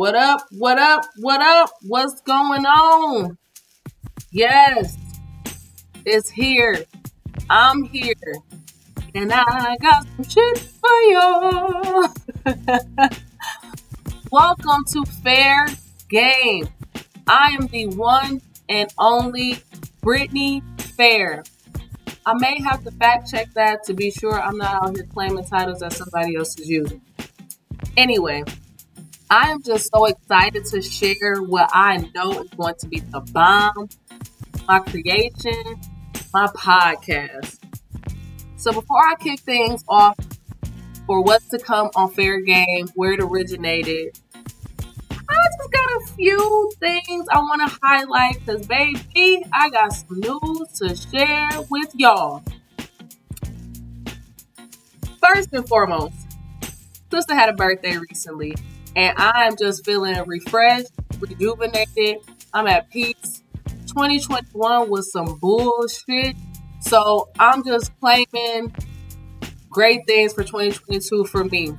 What up? What up? What up? What's going on? Yes, it's here. I'm here. And I got some shit for y'all. Welcome to Fair Game. I am the one and only Brittany Fair. I may have to fact check that to be sure I'm not out here claiming titles that somebody else is using. Anyway, I am just so excited to share what I know is going to be the bomb, my creation, my podcast. So before I kick things off for what's to come on Fair Game, where it originated, I just got a few things I want to highlight because, baby, I got some news to share with y'all. First and foremost, sister had a birthday recently and I'm just feeling refreshed, rejuvenated. I'm at peace. 2021 was some bullshit. So I'm just claiming great things for 2022 for me.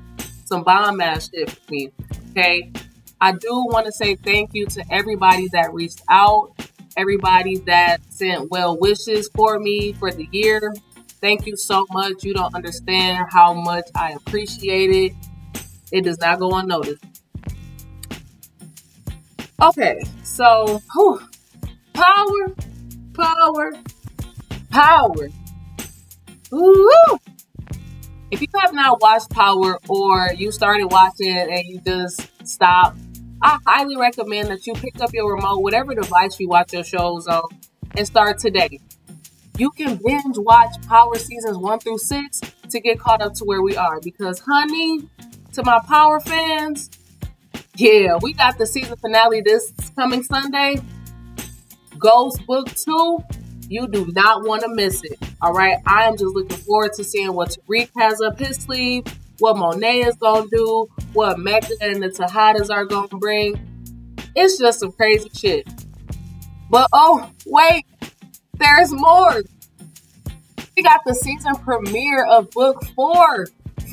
Some bomb ass shit for me. Okay. I do want to say thank you to everybody that reached out, everybody that sent well wishes for me for the year. Thank you so much. You don't understand how much I appreciate it. It does not go unnoticed. Okay, so whew, power, power, power. Ooh. If you have not watched Power or you started watching and you just stopped, I highly recommend that you pick up your remote, whatever device you watch your shows on, and start today. You can binge watch Power seasons one through six to get caught up to where we are. Because, honey, to my Power fans, yeah, we got the season finale this coming Sunday. Ghost Book 2. You do not want to miss it. All right. I am just looking forward to seeing what Tariq has up his sleeve, what Monet is going to do, what Mecca and the Tejadas are going to bring. It's just some crazy shit. But oh, wait, there's more. We got the season premiere of book four,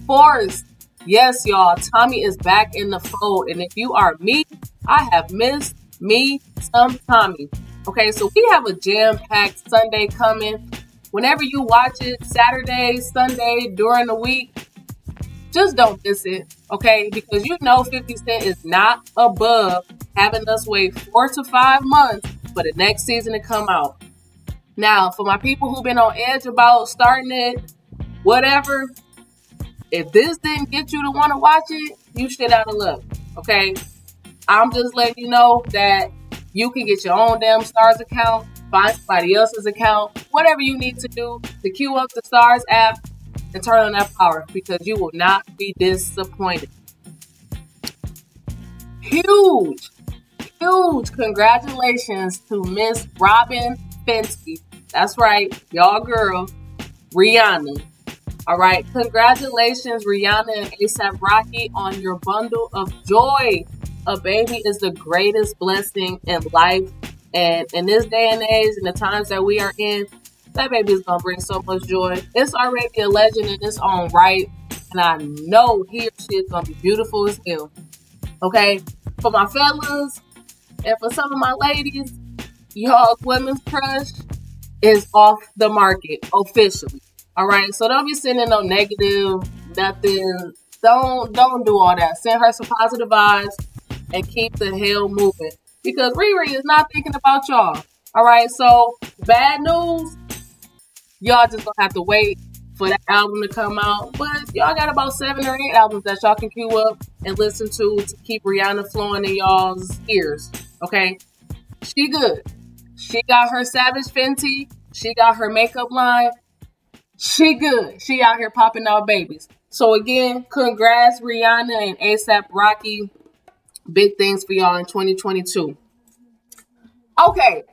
Force. Yes, y'all, Tommy is back in the fold. And if you are me, I have missed me some Tommy. Okay, so we have a jam packed Sunday coming. Whenever you watch it, Saturday, Sunday, during the week, just don't miss it. Okay, because you know 50 Cent is not above having us wait four to five months for the next season to come out. Now, for my people who've been on edge about starting it, whatever, if this didn't get you to want to watch it, you shit out of luck. Okay. I'm just letting you know that you can get your own damn Starz account, find somebody else's account, whatever you need to do to queue up the Starz app and turn on that power because you will not be disappointed. Huge, huge congratulations to Miss Robyn Fenty. That's right, y'all girl, Rihanna. All right. Congratulations, Rihanna and ASAP Rocky, on your bundle of joy. A baby is the greatest blessing in life. And in this day and age, in the times that we are in, that baby is going to bring so much joy. It's already a legend in its own right. And I know he or she is going to be beautiful as hell. Okay. For my fellas and for some of my ladies, y'all's women's crush is off the market officially. All right, so don't be sending no negative, nothing. Don't don't do all that. Send her some positive vibes and keep the hell moving because Riri is not thinking about y'all. All right, so bad news. Y'all just gonna have to wait for that album to come out. But y'all got about seven or eight albums that y'all can queue up and listen to to keep Rihanna flowing in y'all's ears. Okay, she good. She got her Savage Fenty. She got her makeup line. She good. She out here popping out babies. So again, congrats Rihanna and ASAP Rocky. Big things for y'all in 2022. Okay,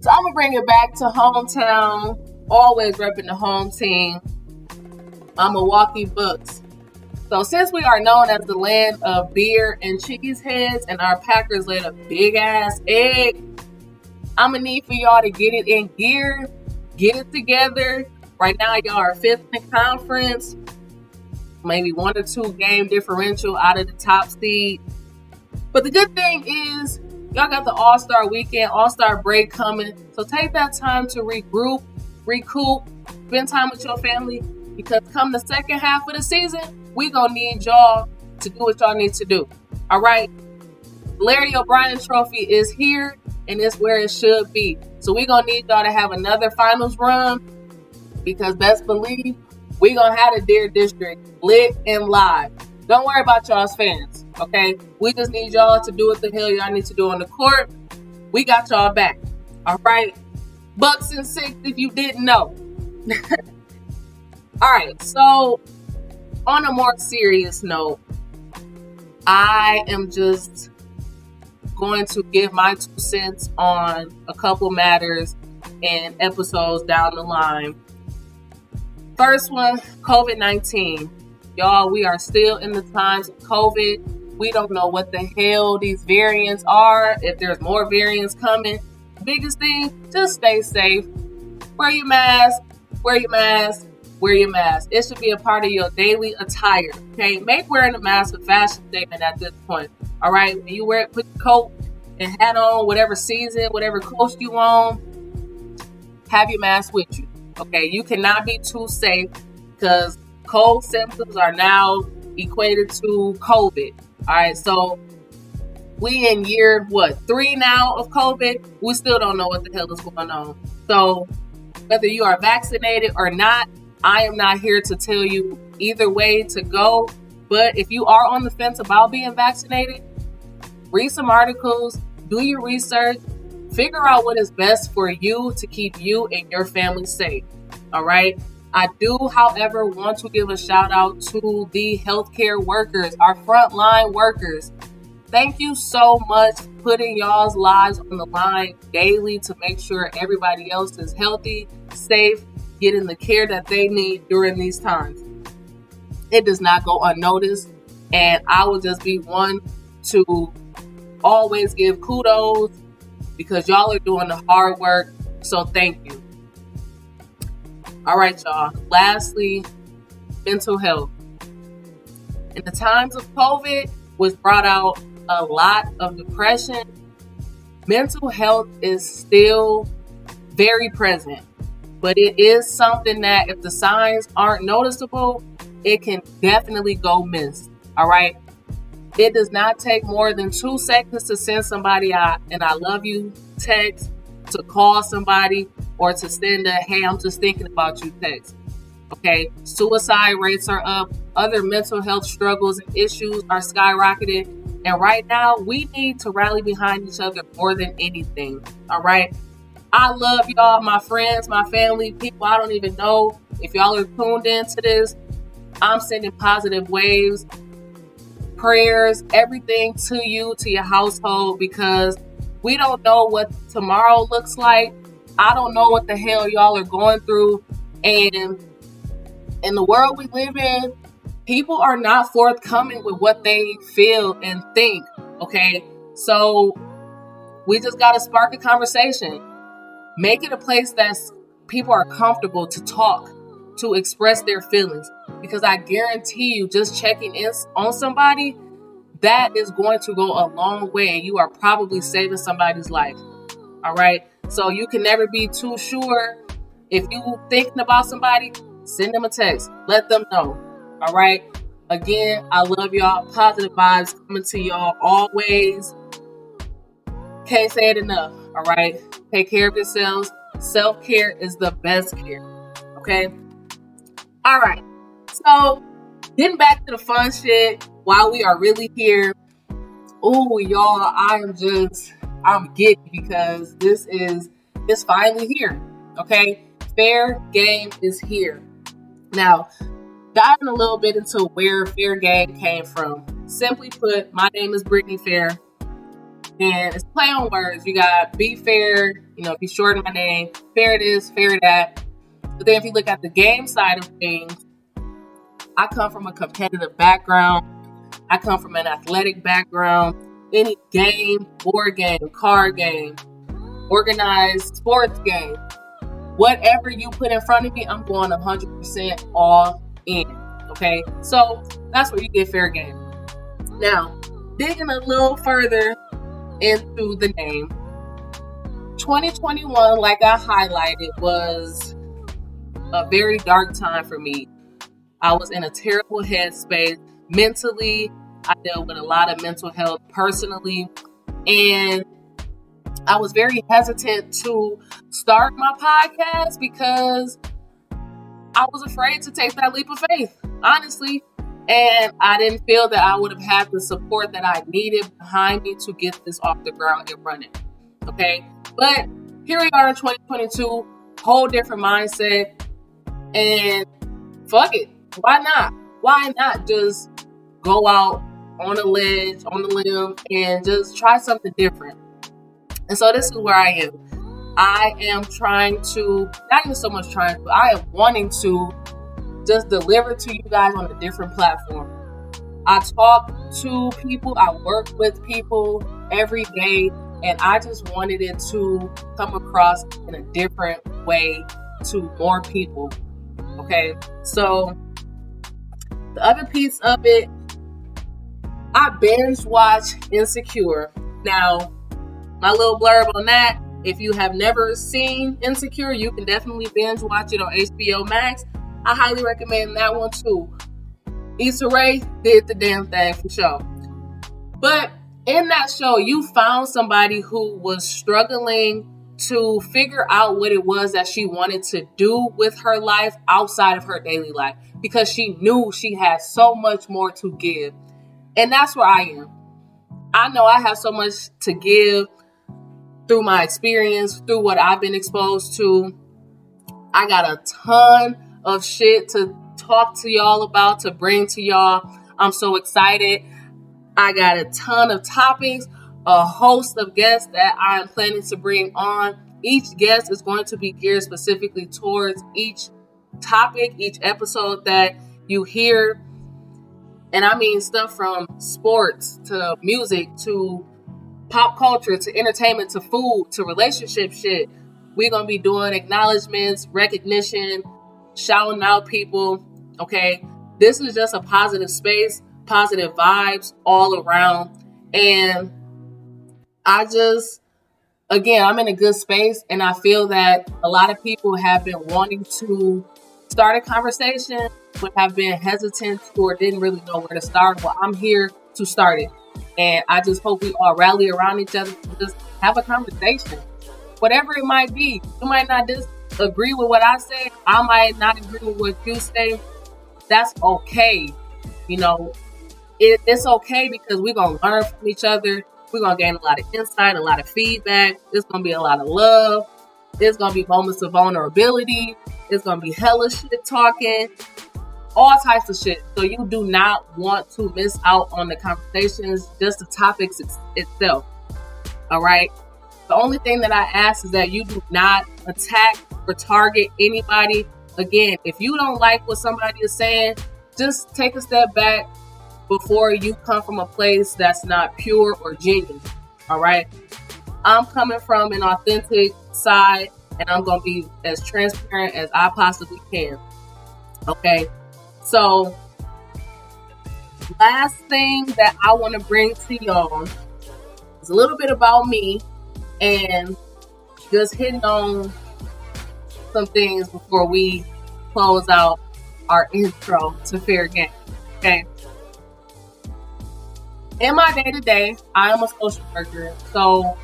so I'm gonna bring it back to hometown. Always repping the home team. I'm Milwaukee Bucks. So since we are known as the land of beer and cheese heads, and our Packers laid a big ass egg, I'm gonna need for y'all to get it in gear, get it together, Right now, y'all are fifth mm-hmm. in conference, maybe one or two game differential out of the top seed. But the good thing is, y'all got the All Star weekend, All Star break coming. So take that time to regroup, recoup, spend time with your family. Because come the second half of the season, we gonna need y'all to do what y'all need to do. All right. Larry O'Brien Trophy is here and it's where it should be. So we're gonna need y'all to have another finals run because best believe we gonna have the Deer District lit and live. Don't worry about y'all's fans, okay? We just need y'all to do what the hell y'all need to do on the court. We got y'all back. All right. Bucks and six if you didn't know. All right, so on a more serious note, I am just going to give my two cents on a couple matters and episodes down the line. First one COVID 19. Y'all, we are still in the times of COVID. We don't know what the hell these variants are, if there's more variants coming. Biggest thing, just stay safe. Wear your mask, wear your mask, wear your mask. It should be a part of your daily attire. Okay, make wearing a mask a fashion statement at this point. All right, when you wear it, put your coat and hat on, whatever season, whatever coast you on, have your mask with you. Okay, you cannot be too safe because cold symptoms are now equated to COVID. All right, so we in year what three now of COVID, we still don't know what the hell is going on. So whether you are vaccinated or not, I am not here to tell you either way to go. But if you are on the fence about being vaccinated, read some articles, do your research, figure out what is best for you to keep you and your family safe. All right. I do, however, want to give a shout out to the healthcare workers, our frontline workers. Thank you so much putting y'all's lives on the line daily to make sure everybody else is healthy, safe, getting the care that they need during these times. It does not go unnoticed, and I will just be one to always give kudos because y'all are doing the hard work. So thank you. All right, y'all. Lastly, mental health. In the times of COVID, was brought out a lot of depression. Mental health is still very present but it is something that if the signs aren't noticeable, it can definitely go missed. All right. It does not take more than two seconds to send somebody out and I love you text, to call somebody, or to send a hey, I'm just thinking about you text. Okay. Suicide rates are up, other mental health struggles and issues are skyrocketing. And right now, we need to rally behind each other more than anything. All right. I love y'all, my friends, my family, people I don't even know. If y'all are tuned into this, I'm sending positive waves, prayers, everything to you, to your household, because we don't know what tomorrow looks like. I don't know what the hell y'all are going through. And in the world we live in, people are not forthcoming with what they feel and think. Okay. So we just got to spark a conversation. Make it a place that people are comfortable to talk, to express their feelings. Because I guarantee you, just checking in on somebody, that is going to go a long way. You are probably saving somebody's life. All right. So you can never be too sure. If you thinking about somebody, send them a text. Let them know. All right. Again, I love y'all. Positive vibes coming to y'all always. Can't say it enough. All right. Take care of yourselves. Self care is the best care. Okay. All right. So, getting back to the fun shit while we are really here. Oh, y'all, I am just, I'm giddy because this is, it's finally here. Okay. Fair game is here. Now, diving a little bit into where fair game came from. Simply put, my name is Brittany Fair. And it's play on words. You got be fair, you know, if you shorten my name, fair it is, fair that. But then if you look at the game side of things, I come from a competitive background. I come from an athletic background. Any game, board game, card game, organized sports game, whatever you put in front of me, I'm going 100% all in. Okay, so that's where you get fair game. Now, digging a little further into the name, 2021, like I highlighted, was a very dark time for me. I was in a terrible headspace mentally. I dealt with a lot of mental health personally. And I was very hesitant to start my podcast because I was afraid to take that leap of faith, honestly. And I didn't feel that I would have had the support that I needed behind me to get this off the ground and running. Okay. But here we are in 2022, whole different mindset. And fuck it. Why not? Why not just go out on a ledge, on the limb, and just try something different? And so this is where I am. I am trying to, not even so much trying to, I am wanting to just deliver to you guys on a different platform. I talk to people, I work with people every day, and I just wanted it to come across in a different way to more people. Okay, so the other piece of it, I binge watch Insecure. Now, my little blurb on that if you have never seen Insecure, you can definitely binge watch it on HBO Max. I highly recommend that one too. Issa Rae did the damn thing for sure. But in that show, you found somebody who was struggling to figure out what it was that she wanted to do with her life outside of her daily life because she knew she had so much more to give. And that's where I am. I know I have so much to give through my experience, through what I've been exposed to. I got a ton of shit to talk to y'all about, to bring to y'all. I'm so excited. I got a ton of topics, a host of guests that I am planning to bring on. Each guest is going to be geared specifically towards each topic, each episode that you hear. And I mean stuff from sports to music to pop culture to entertainment to food to relationship shit. We're going to be doing acknowledgments, recognition, shouting out people. Okay. This is just a positive space, positive vibes all around. And I just, again, I'm in a good space. And I feel that a lot of people have been wanting to start a conversation, but have been hesitant or didn't really know where to start. Well, I'm here to start it. And I just hope we all rally around each other to just have a conversation. Whatever it might be. You might not disagree with what I say. I might not agree with what you say. That's okay. You know, it, it's okay because we're going to learn from each other. We're to gain a lot of insight, a lot of feedback. It's to be a lot of love. It's to be moments of vulnerability. It's to be hella shit talking all types of shit. So you do not want to miss out on the conversations, just the topics itself. All right. The only thing that I ask is that you do not attack or target anybody. Again, if you don't like what somebody is saying, just take a step back before you come from a place that's not pure or genuine. All right. I'm coming from an authentic side and I'm going to be as transparent as I possibly can. Okay. So, last thing that I want to bring to y'all is a little bit about me and just hitting on some things before we close out our intro to Fair Game. Okay. In my day to day, I am a social worker. So,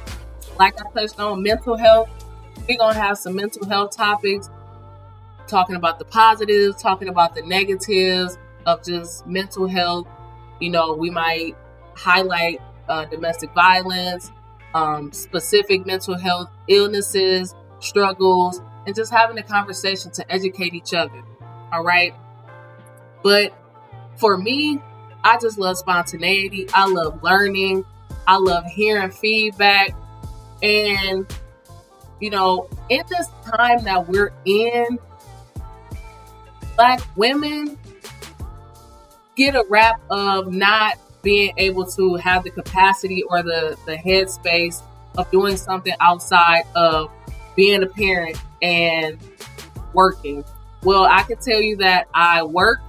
like I touched on mental health, we're going to have some mental health topics talking about the positives, talking about the negatives of just mental health. You know, we might highlight uh, domestic violence, um, specific mental health illnesses, struggles, and just having a conversation to educate each other. All right. But for me, I just love spontaneity. I love learning. I love hearing feedback. And, you know, in this time that we're in, black women get a rap of not being able to have the capacity or the, the headspace of doing something outside of being a parent and working. Well, I can tell you that I work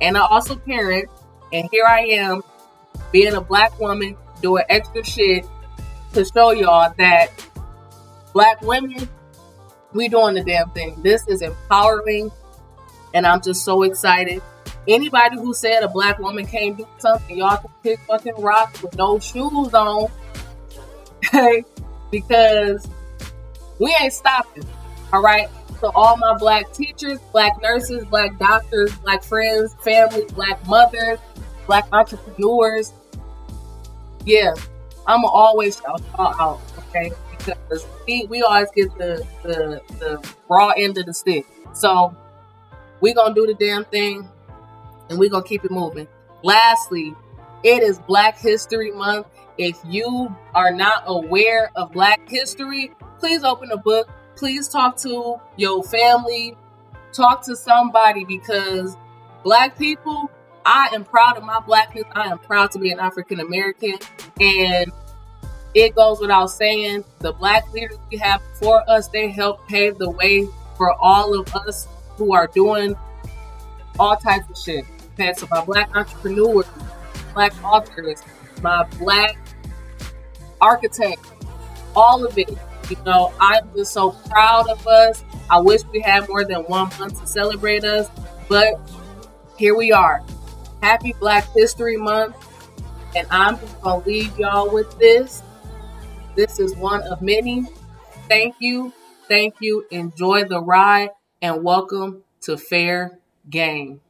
and I also parent, and here I am being a black woman, doing extra shit to show y'all that black women, we doing the damn thing. This is empowering, and I'm just so excited. Anybody who said a black woman can't do something, y'all can pick fucking rocks with no shoes on. Okay? because we ain't stopping. All right. So all my black teachers, black nurses, black doctors, black friends, family, black mothers, black entrepreneurs. Yeah, I'm always shout out, okay? Because we, we always get the, the the raw end of the stick. So we gonna do the damn thing and we gonna keep it moving. Lastly, it is Black History Month. If you are not aware of Black history, please open a book. Please talk to your family. Talk to somebody because Black people, I am proud of my blackness. I am proud to be an African American. And it goes without saying, the Black leaders we have before us, they help pave the way for all of us who are doing all types of shit. Okay, so my Black entrepreneurs, Black authors, my Black architect, all of it. You know, I'm just so proud of us. I wish we had more than one month to celebrate us, but here we are. Happy Black History Month. And I'm just going to leave y'all with this. This is one of many. Thank you. Thank you. Enjoy the ride and welcome to Fair Game.